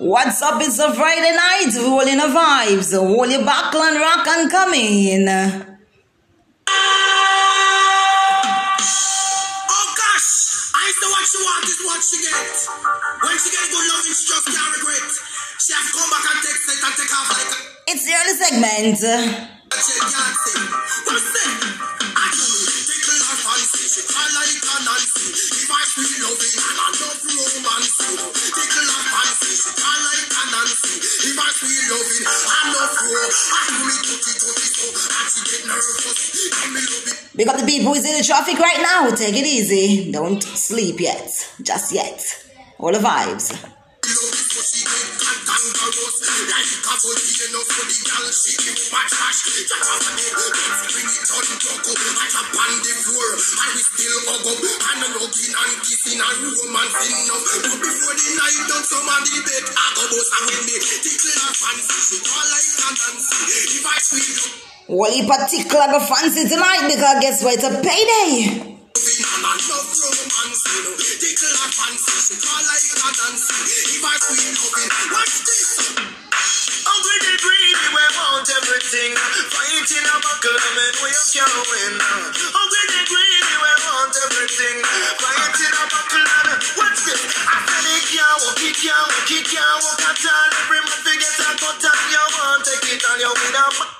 What's up? It's a Friday night. We're all the vibes. Your buckle rock and come in. Oh gosh! I used to what she want is what she get. When she get good loving, she just can't regret. She have come back and take it and take off like a It's the early segment. she can't sing. What's that? I do tickle her fancy. She cry like a Nancy. If I feel loving I love romance. Tickle Like I feel loving, I. I me tutti tutti so. She get nervous. It. Big up the people who's in the traffic right now. Take it easy. Don't sleep yet. Just yet. All the vibes. Love it so she get cantankerous. Like a volcano for the girl. She give my trash. Jack off the Let's bring it on Jocko. I jump on the floor. And we still hug up. And a hugging and kissing and romance enough. But like a. Well, you fancy tonight because guess what? It's a payday. I love romance, you know. Tickle her fancy, she call like a Nancy. If I sweet loving, watch this. Hungry the greedy, we want everything. Fighting a buckle, I mean, we can't win. Hungry the greedy, we want everything. Fighting a buckle, and what's this? I said it can't walk, it can't walk, it can't walk at all. Every month we get a cut and you want take it and you win a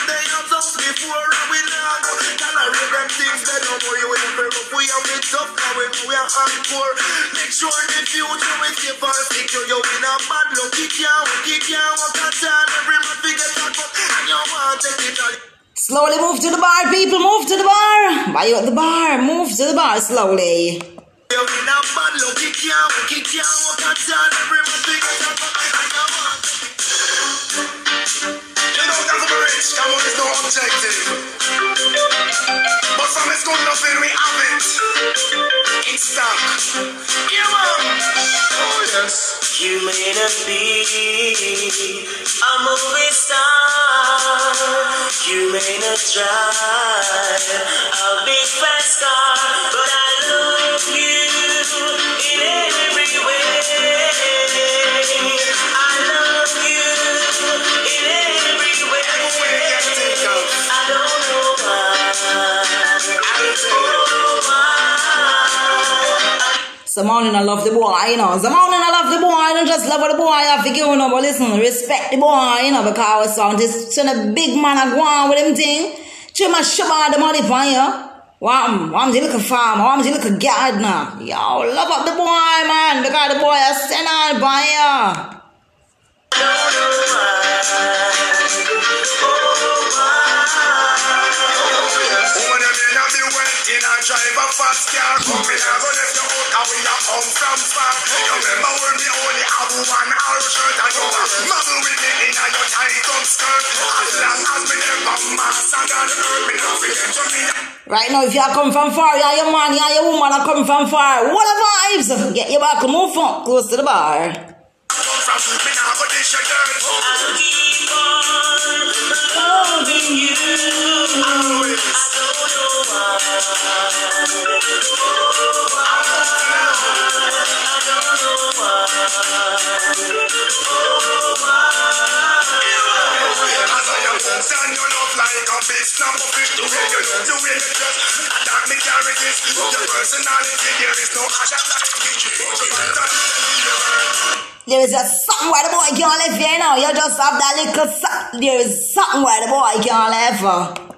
now we are hardcore. Make sure the future is safe and secure. You in a bad luck, it can't work, it can't work at all. Every get a and you want take it all. Slowly move to the bar, people. Move to the bar. Why you at the bar? Move to the bar slowly. You in a bad luck, it can't work, it can't work at all. Every month we get a cut and you want take You know that rich, come on, no objective. But from it's good nothing, we have it. In stock. Yeah, man. Oh, yes. You may not be a movie star. You may not drive Some morning I love the boy, you know. Some morning I love the boy. I don't just love the boy. I figure, you know, but listen, respect the boy, you know, because I sound this son a big man I go on with him thing. Trim a shabba the money for you. Wham, wham the little farmer, wham the little gardener. Yo, love up the boy, man, because the boy is sent on by you. May not waiting and drive a fast car. Come in and go left you out and we are come from far. You remember when we only have one hour shirt and you are muggle with me in a your tight up skirt. As long as we never master than earth, me love it to me. Right now, if you come from far, you are your man, you are your woman, are coming from far. What a vibes! Get your back, move on, close to the bar. Me but this your dirt. I'll keep on loving you. I don't know why. I don't know As I am stand you like a bitch the way you look, the dress And that me Your personality, there is no and like it There is a something where the boy can't live here now. You just have that little something. There is something where the boy can't live. Uh.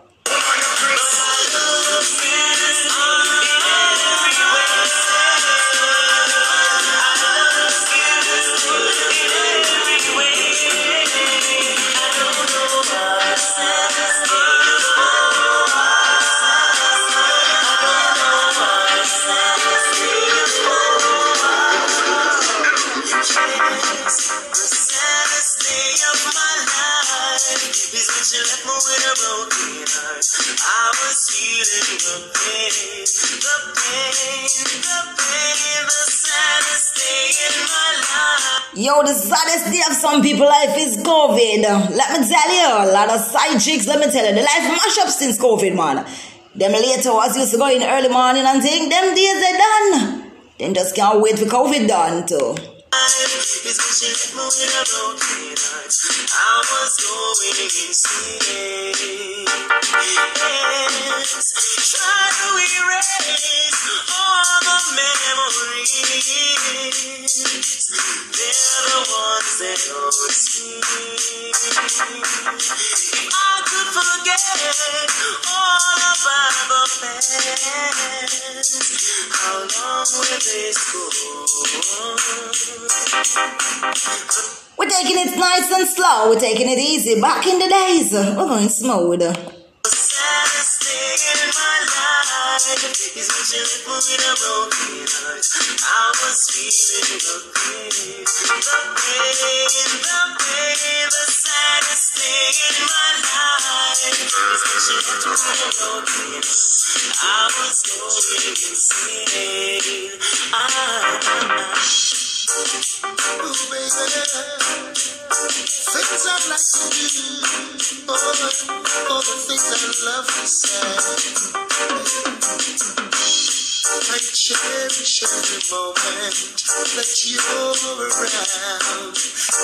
The saddest day of some people life is COVID. Let me tell you, a lot of side chicks, let me tell you, the life mash up since COVID, man. Them later was used to go in early morning and think, them days are done. Then just can't wait for COVID done too. I could forget all about the past, how long will this go? We're taking it nice and slow. We're taking it easy. Back in the days, we're going smooth. The saddest thing in my life is when left with a broken heart. I was feeling the pain, the pain, the pain. The saddest thing in my life is when she. I was going insane. Ah. Ooh, baby. Things I'd like to do. The, all the things I love to say. I cherish every moment that you're around.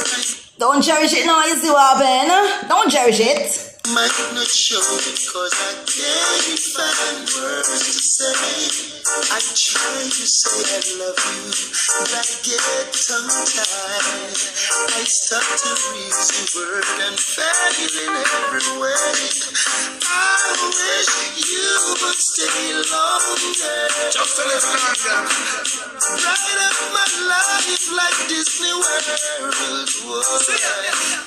I Don't cherish it now, you see what happened? Eh? Don't cherish it. might not show it cause I can't find words to say. I try to say I love you, but I get tongue tied. I start to read the word and fail in every way. I wish you would stay longer. Just a little longer. Ride up my life like Disney World was.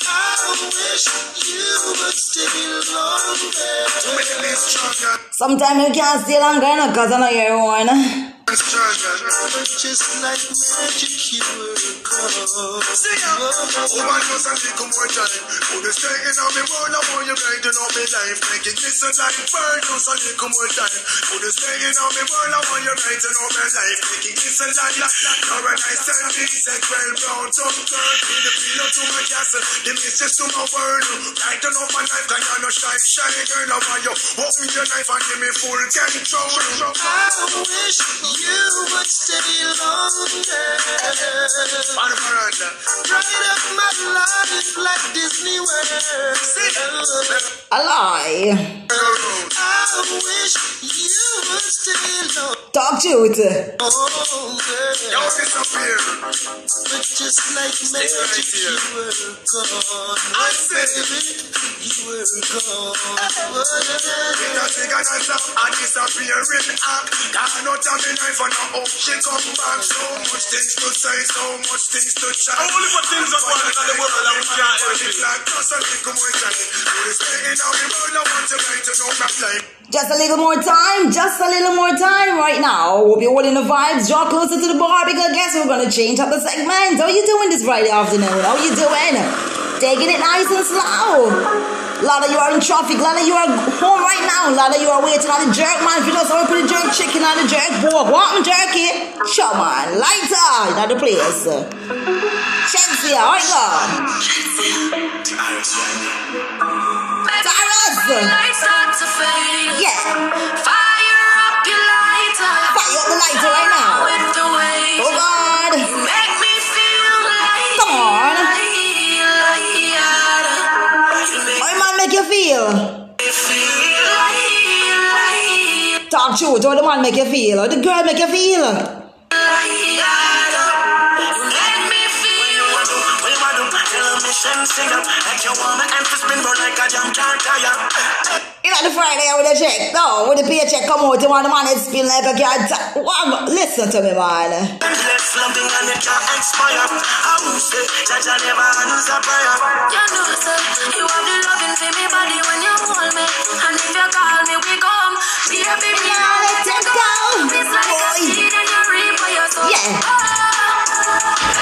I wish you would stay longer. Me Sometimes you can't stay longer, you know, because I know you're one. And stronger. But just like magic, you were gone. Sing out. Overdose and take more time. Put the stay in on me world, I want you up me life. Make it glisten like burn, just a little more time. Put the stay in on me world, I want you up my life. Make it glisten like like like paradise and insect well brown. Some girl, Filipino to my castle, the mistress to my world. Brighten up my life, cause you're no shine, shine girl. I want you open your knife and give me full control. I wish you would stay longer. On the up my life like Disney World. A lie. I wish you would stay Talk truth. longer. Y'all disappear. But just like right magic, here. you were gone. I said it. You were gone. In a take and a stop and disappearing act. Can't not have me knife and a up, she come back. So much things to say, so much things to chat. Only put things that want in the world and we can't help it. Like just a little more time. Do this thing in our world, I want you right to know my life. Just a little more time, just a little more time right now. Hope you're holding the vibes. Draw closer to the bar because guess we're gonna change up the segment. How you doing this Friday afternoon? How you doing? Taking it nice and slow. A lot of you are in traffic. A lot of you are home right now. A lot of you are waiting on the jerk man. If you know someone put the jerk chicken on the jerk pork, want me jerky? Sure man, lighter in the place. Chelsea, how you go? Taras. To. Yeah, Fire up your lighter. fire up the lighter right now. With the way Oh God. make me feel like Come on. How man make you feel? feel like, like, Talk truth, how the man make you feel? How the girl make you feel? Them mission sing up Like you want my hand to spin round like a jam car tire You know the Friday with the check? No, when the paycheck come out, you want the man to spin like a cat. Wow, listen to me, man. Endless loving and it can't expire I will say Judge I never answer prayer You know, sir, you have the loving for me body when you hold me. And if you call me, we come. Baby, me Yeah, now let it go. It's like a Boy. seed and you reap what you sow. Yeah. Baby, when the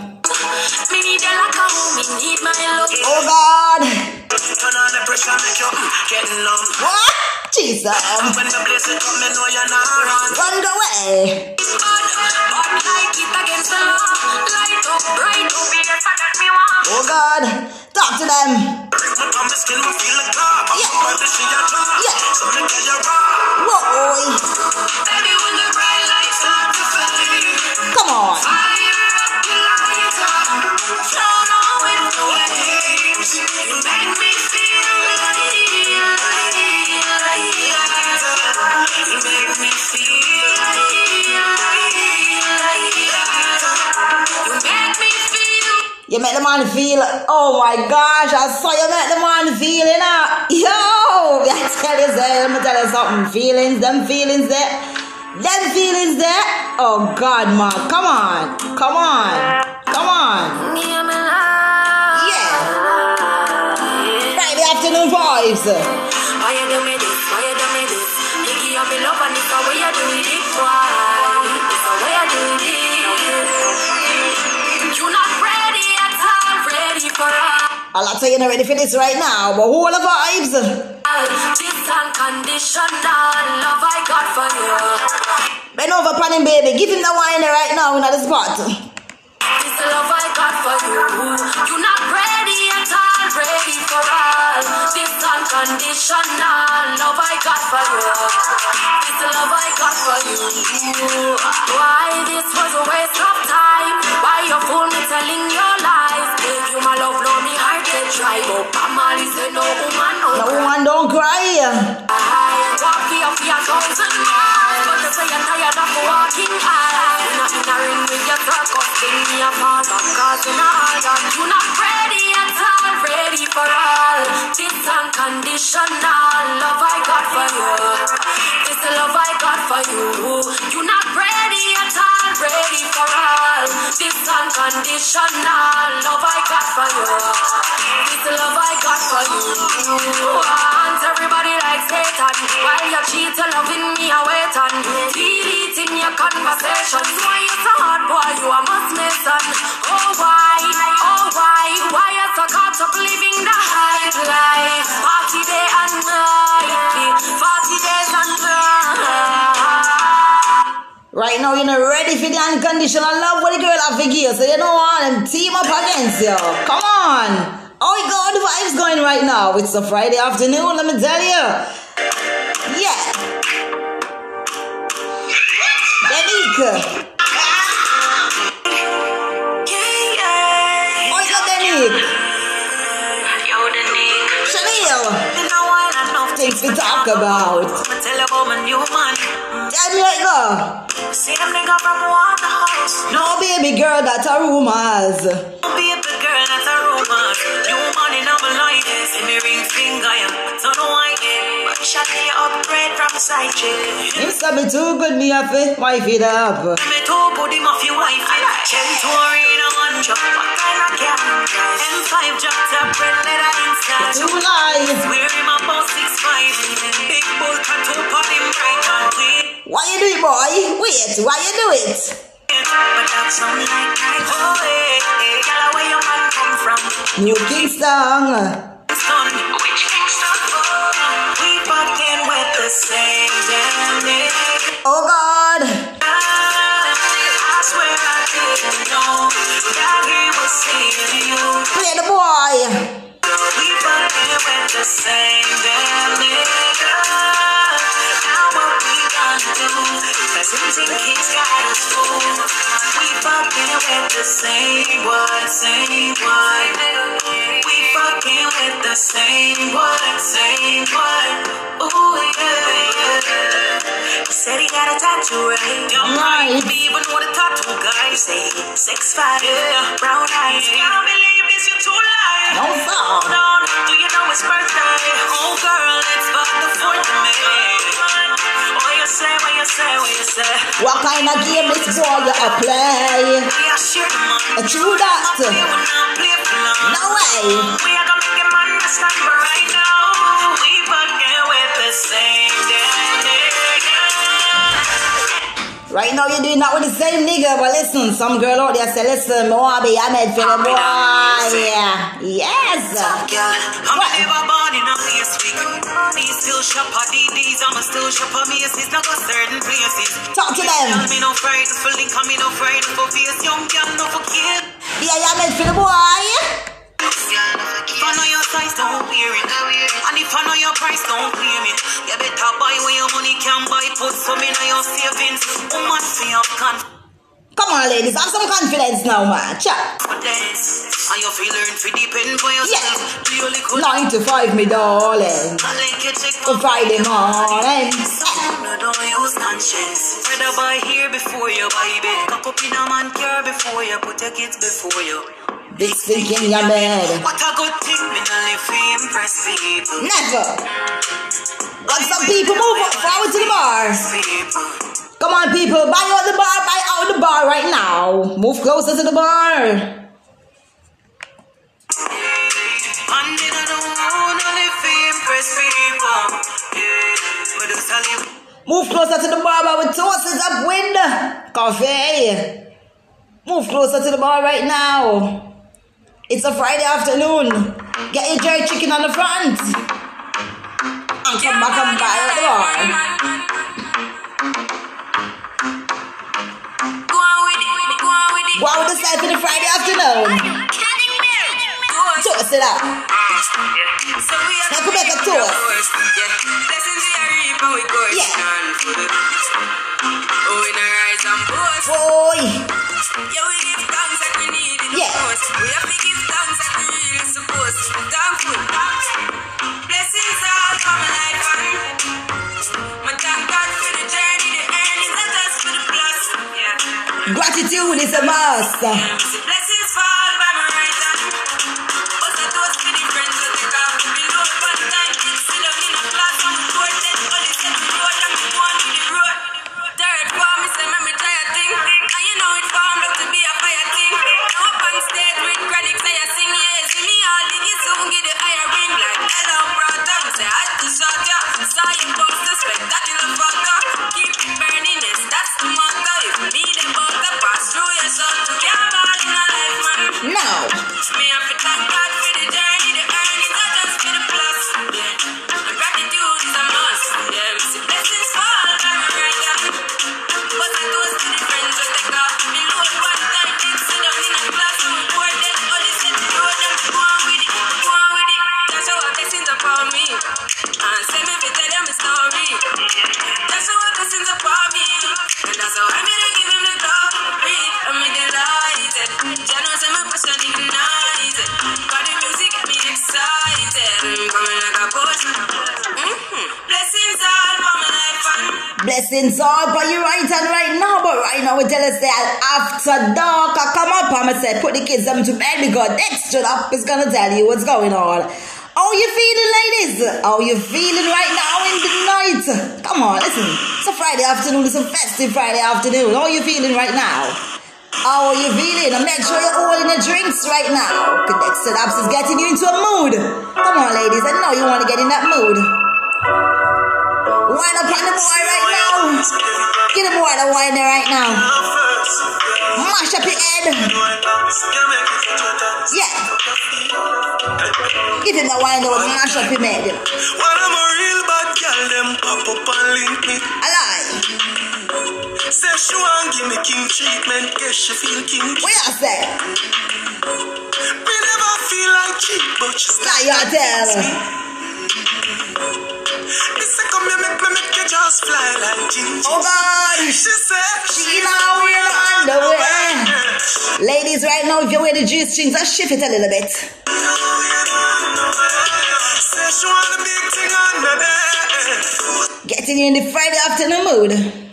Jesus. When the place it come, me you're not run. Run away. Bad, bad like it against the. Light up, bright up, yes, I got me one. Oh God. Talk to them. My palm, skin, me feel like top. I'm Yeah. about to see your top. Yeah. So me tell you raw. Whoa. Baby, when the bright lights start to fade, Come on. fire You make the man feel, oh my gosh, I saw you make the man feel, you know. Yo, I tell you, say, let me tell you something. Feelings, them feelings there. Them feelings there. Oh God, man, come on. Come on. Come on. Give me love. Yeah. Friday afternoon vibes. I'll tell you, you're not ready for this right now, but who are the vibes? This unconditional love I got for you. Bend over, him, baby. Give him the wine right now in the spot. This love I got for you. You're not ready at all, ready for all. This unconditional love I got for you. This love I got for you. Why this was a waste of I walk but you say you're tired of walking aisles. You're not in a ring with your cause you're not ready ready for all. This unconditional love I got for you. This love I got for you. You're not ready at all, ready for all. This unconditional love I got for you. This love I got for you. Want everybody like Satan. While you cheat, you loving me, I wait on. In your conversations. Why you so hard, boy? You a must mason. Oh why? Oh why? Why so caught up living the hype life? Party day and night. Forty days and night. Right now, you're not ready for the unconditional love what the girl have to. So you don't want them team up against you. Come on. Oh, my God, the vibes going right now. It's a Friday afternoon, let me tell you. Yeah. Denique. I know. Things we talk about. Tell you about my new man. Tell me it go. Oh. See them nigga from Waterhouse. No, baby girl, that's a rumors. Baby girl, that's a rumor. New man in my life. See me ring finger, yeah. Don't know why. But shot me upgrade from side chick. Him say me too good, me have to wife it up. Me too good, him off your wife. Chen tour in a one drop. What kind of car? M5 drop top, red leather inside. Two lies. Wear him about six five. Big bull tattoo on him right on. Why you do it, boy? Wait, why you do it? New Kingston. Which Kingston? We with the same. Oh God. Play the boy. We with the same damn. Cause moon. Presenting king's got a fool. We fucking with the same one, same one. We fucking with the same one, same one. Ooh, yeah, yeah. He said he got a tattoo, right? Don't right. me even want to talk guy. Say, six, five, yeah. brown eyes. Can't believe this, you're too light. No, no. Do you know it's birthday? Oh, girl, it's but the fourth what you say, what you say? What kind of game this boy you a play? We are share the money. A true that. We will not play for long. No way. We are gonna make him understand, but right now, we fucking with the same nigga. Right now you're doing that with the same nigga, but listen, some girl out there say, listen, me want be a made for the boy. Yeah. Yes. Top girl, I'm What? Me still shop at DDs, I'm still shop at Macy's. Not go certain places. Talk to them. Tell me no frightened for link, I'm no frightened for face. Young girl, no for kid. Yeah, you're made for the boy. If I know your size, don't wear it. And if I know your price, don't claim it. You better buy where your money can buy. Put some in your savings. Woman, see your Come on, ladies, have some confidence now, man. Chat. And you feel learn to depend for yourself. Do you little Nine to five, me darling. I like you check On Friday morning. No, don't use conscience. Rather buy here before you buy bed. Cock up in a man car before you put your kids before you. Big stink in your bed. What a good thing, me not live to impress people. Never. Want some people move forward to the bar. Come on, people, buy out the bar, buy out the bar right now. Move closer to the bar. Move closer to the bar, with toasters up wind. Coffee. Move closer to the bar right now. It's a Friday afternoon. Get your jerk chicken on the front. And come back and buy the bar. Out with the side for the Friday afternoon. Toast it up. So we have Now come back and toast. Yeah, blessings we Yeah. Gratitude is a must. That after dark I come up and I say put the kids them to bed because extra up is gonna tell you what's going on. How you feeling, ladies? How you feeling right now in the night? Come on, listen. It's a Friday afternoon. It's a festive Friday afternoon. How you feeling right now? How are you feeling? And make sure you're all in the drinks right now. Connected Apps is getting you into a mood. Come on, ladies. I know you want to get in that mood. Wind up on the boy right now. Get the boy the wine there right now. Mash up your head. Yeah. Give him the wine there. Mash up your head. When I'm a real bad girl, them pop up and link me. Say she want give me king treatment, guess she feel king. What you say? Me never feel like cheap, but she Now you tell. Just fly like ginger. Oh God. She said She now wear underwear. Ladies, right now, if you wear the G strings, I shift it a little bit. Say she want a big thing on the bed. Getting you in the Friday afternoon mood.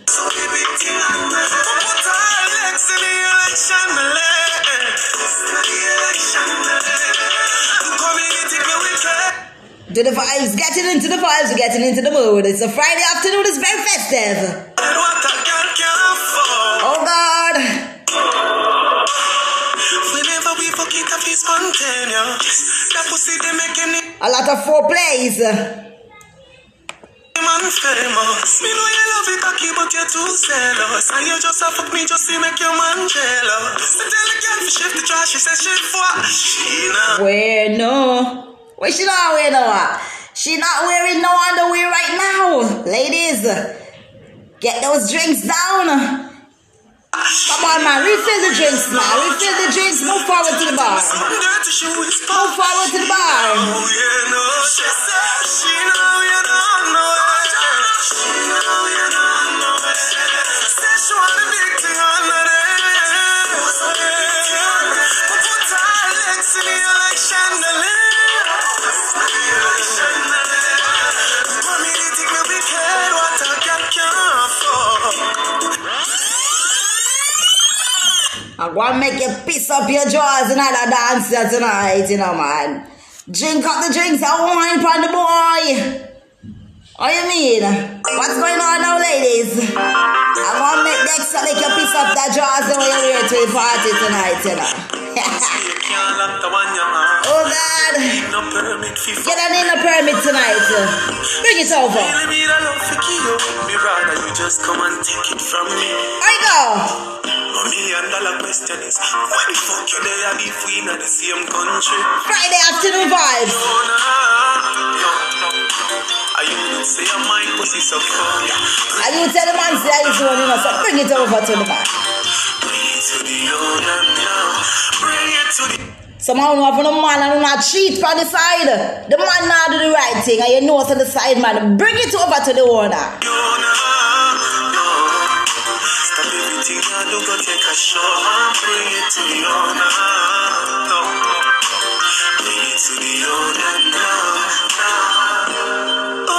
To the vibes, getting into the vibes, getting into the mood. It's a Friday afternoon, it's very festive. And what a girl can afford. Oh God. Whenever we fuck it up, it's spontaneous. That pussy, they making it. A lot of foreplays. My and famous. Me know you love it cocky, but you're too zealous. And you just a fuck me just to make your man jealous. So tell the girl to shift the trash, she says shit for she. Where no? Where she not wear no? ah? She not wearing no underwear right now. Ladies, get those drinks down. Come on, man. Refill the drinks now. Refill the drinks. Move forward to the bar. Move forward to the bar. Oh, I'm gonna make you piss up your jaws and other dance here tonight, you know, man. Drink up the drinks and wine from the boy. What you mean? What's going on now, ladies? I'm gonna make make you piss up that jaws when you're here to the party tonight, you know. Get an inner permit tonight. Bring it over. For you. Just come and take it from me. I go. A million dollar question is when the fuck you there and if we in the same country? Friday afternoon vibes. Oh no, no, no. Are you say your mind pussy so cold? And you tell the man say he's one, know, so bring it over to the man. Bring it to the owner now. Bring it to the Somehow you have a man and you not cheat from the side. The man not do the right thing and you know to the side man. Bring it over to the owner. Bring it to the owner. Bring it to the owner now. Oh,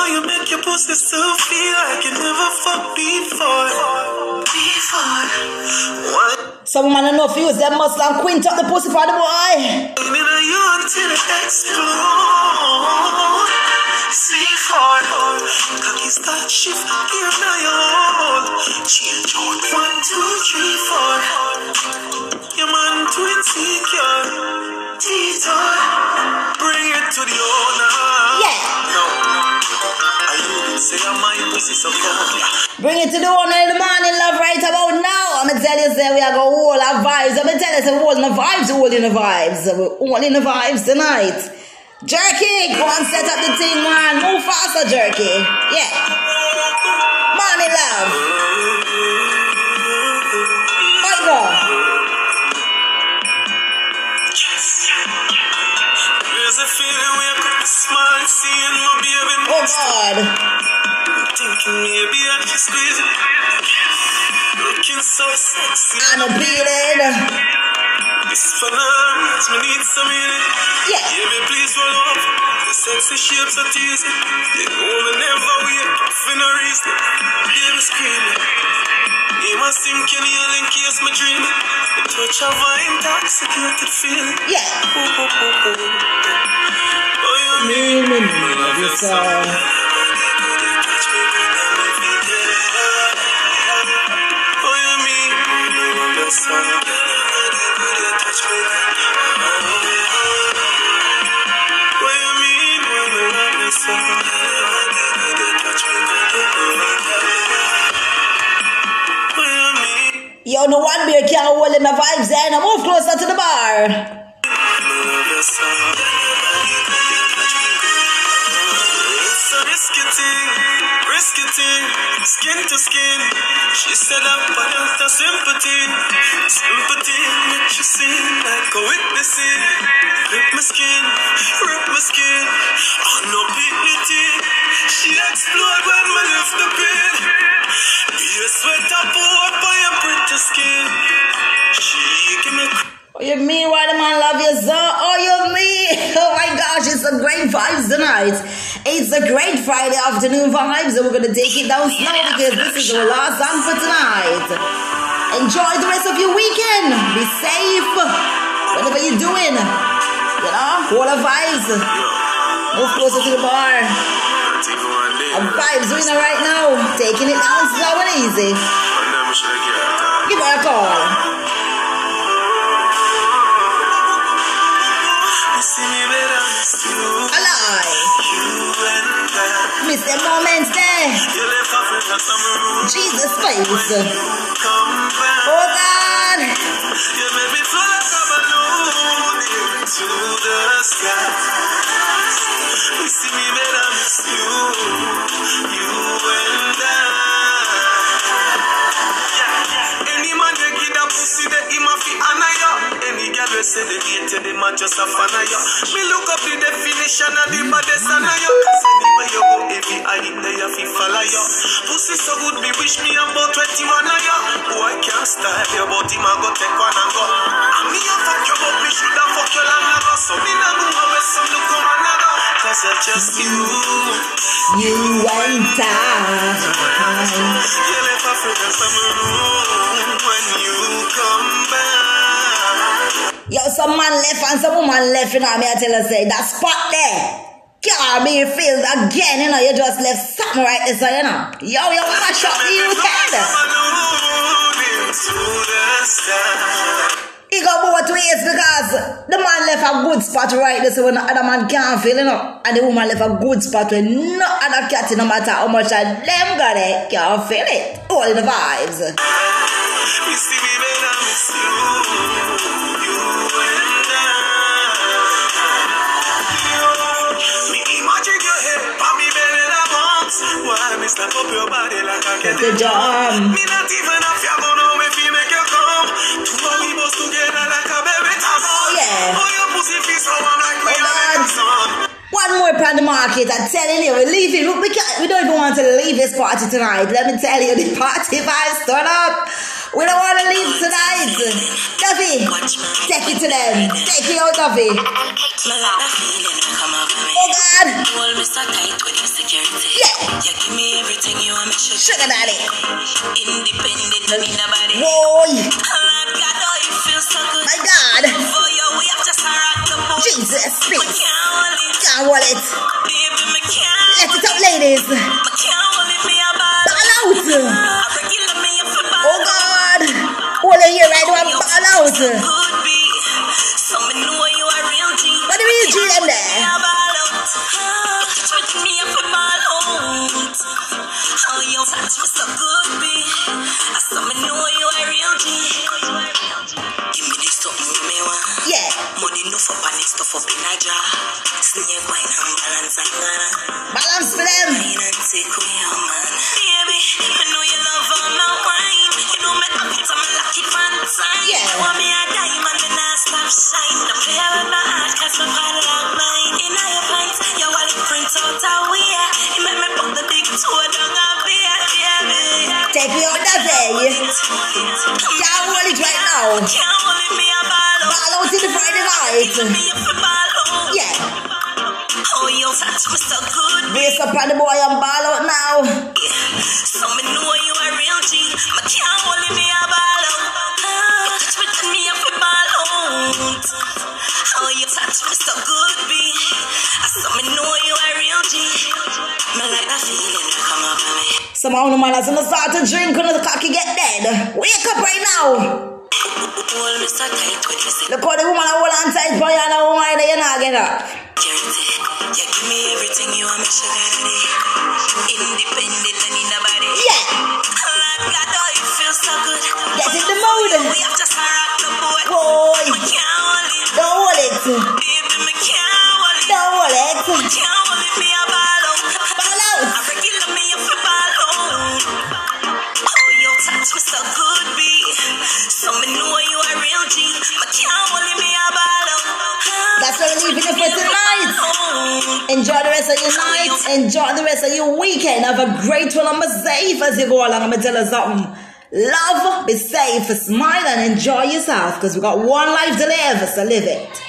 you make your pussy still feel like you never fucked before. Before. Why? Some man enough use them muscle and quint up the pussy for the boy. Know you until it explode. C4 Cocky start shift Gear now you hold Change out One, two, three, four Your man too insecure Detour Bring it to the owner Bring it to the one in the morning, love, right about now. I'ma tell you, say we are gonna hold our vibes. I'ma tell you, say we holding the vibes, we holding the vibes. We're holding the vibes tonight. Jerky, go and set up the thing, man. Move faster, Jerky. Yeah. Money, love. Go. There's a feeling up morning Seeing my baby Oh, God. Thinking maybe I should squeeze it. Looking so sexy. And a beating. This finance, me need some in it. Yeah. Baby, please roll off. The sexy shapes are teasing. You know me never wait for no reason. Baby screaming. You must think nail in case me dream. The touch of an intoxicated feeling. Yeah. Ooh, ooh, ooh, ooh. Me, me, me, love you so. Yo, no one beer can't hold in the vibes there. Now move closer to the bar. Risky skin to skin. She said I'm without a sympathy, sympathy makes you sing like a witnessing. Rip my skin, rip my skin, oh no dignity. She explode when me lift the pin. Be a sweat up on your pretty skin. She give me. Oh, you mean why the man love you so? Oh, you mean? Oh my gosh, it's a great vibes tonight. It's a great Friday afternoon vibes, and we're gonna take it down slow because this is our last song for tonight. Enjoy the rest of your weekend. Be safe. Whatever you're doing, you know, what the vibes. Move closer to the bar. And vibes winner right now, taking it down slow and easy. Give her a call. Them moments there. You. Jesus face. Oh God. You made me fly like a balloon into the sky. You see me, man, I miss you. You and I. Any man that pussy, him a honor ya. Any girl say they hate you, just a fan of ya. Me look up the definition of the baddest and of You go, every eye they a fi follow ya. Pussy so good, me wish me about 21 of ya. Boy can't style you, but him go take one and go. And me a fuck you, but me shoulda fuck you long ago. So me nah go away, some look come another. Cause I just you. You and I. You left Africa summer room when you come back. Yo, some man left and some woman left, you know, me I tell you, say, that spot there. Can't be filled again, you know, you just left something right there, so, you know. Yo, yo, mash up the head. He got to waste because the man left a good spot right there, so when the other man can't feel, you know, and the woman left a good spot where no other cat, no matter how much of them got it, can't feel it. All the vibes. Good job. Me not even have you gonna know if you make you come. Two of we bust together like a baby tampon. Oh, yeah. Oh, your pussy feel so warm like we Oh, are God. making sun. One more on the market. I'm telling you, we're leaving. We, can't, we don't even want to leave this party tonight. Let me tell you, the party vibes turn up. We don't want to leave tonight. Duffy, take it to them. Take it out, Duffy. Me like that feeling come over me. Oh, God. Hold me so tight with your security. Yeah. You give me everything you want me sugar. Sugar daddy. Independent, need nobody. Boy. Oh, you feel so good. My God. For you, we have just a rock. Jesus, please. can't hold it. Can't hold it. Baby, can't. Let it out, ladies. Me can't hold it, me a ball. Ball out. It here right now and ball out. Be. So me know you a real G. What do you mean, G them there? a ball out. With me a fi ball out. You touch me so good, be. So me know you a real G. Give me this something me want. Yeah. Money enough up and stuff up in a. Snake wine and balance and. Balance for them. The boy and ball out now. So me know you a real G. Me can't hold me a ball out. Ah, touch me, me up, a ball out. Oh, you touch me so good, B. So me know you a real G. Me like that feeling come over me. Some of the man gonna start to drink when the cocky get dead. Wake up right now. Hold me so tight with your Look how the woman hold on tight for you and the woman that you not get up. You give me everything you want me sugar daddy. Independent, I need nobody. Yeah. Lord God, oh, you feel so good. Get in the mood. We have just a rock the boat. Boy. Can't hold it. Don't hold it. Baby, me can't hold it. Don't hold it. Can't hold it, me Enjoy the rest of your night. Enjoy the rest of your weekend. Have a great one. I'm a safe as you go along. I'm gonna tell you something. Love, be safe, smile, and enjoy yourself because we got one life to live, so live it.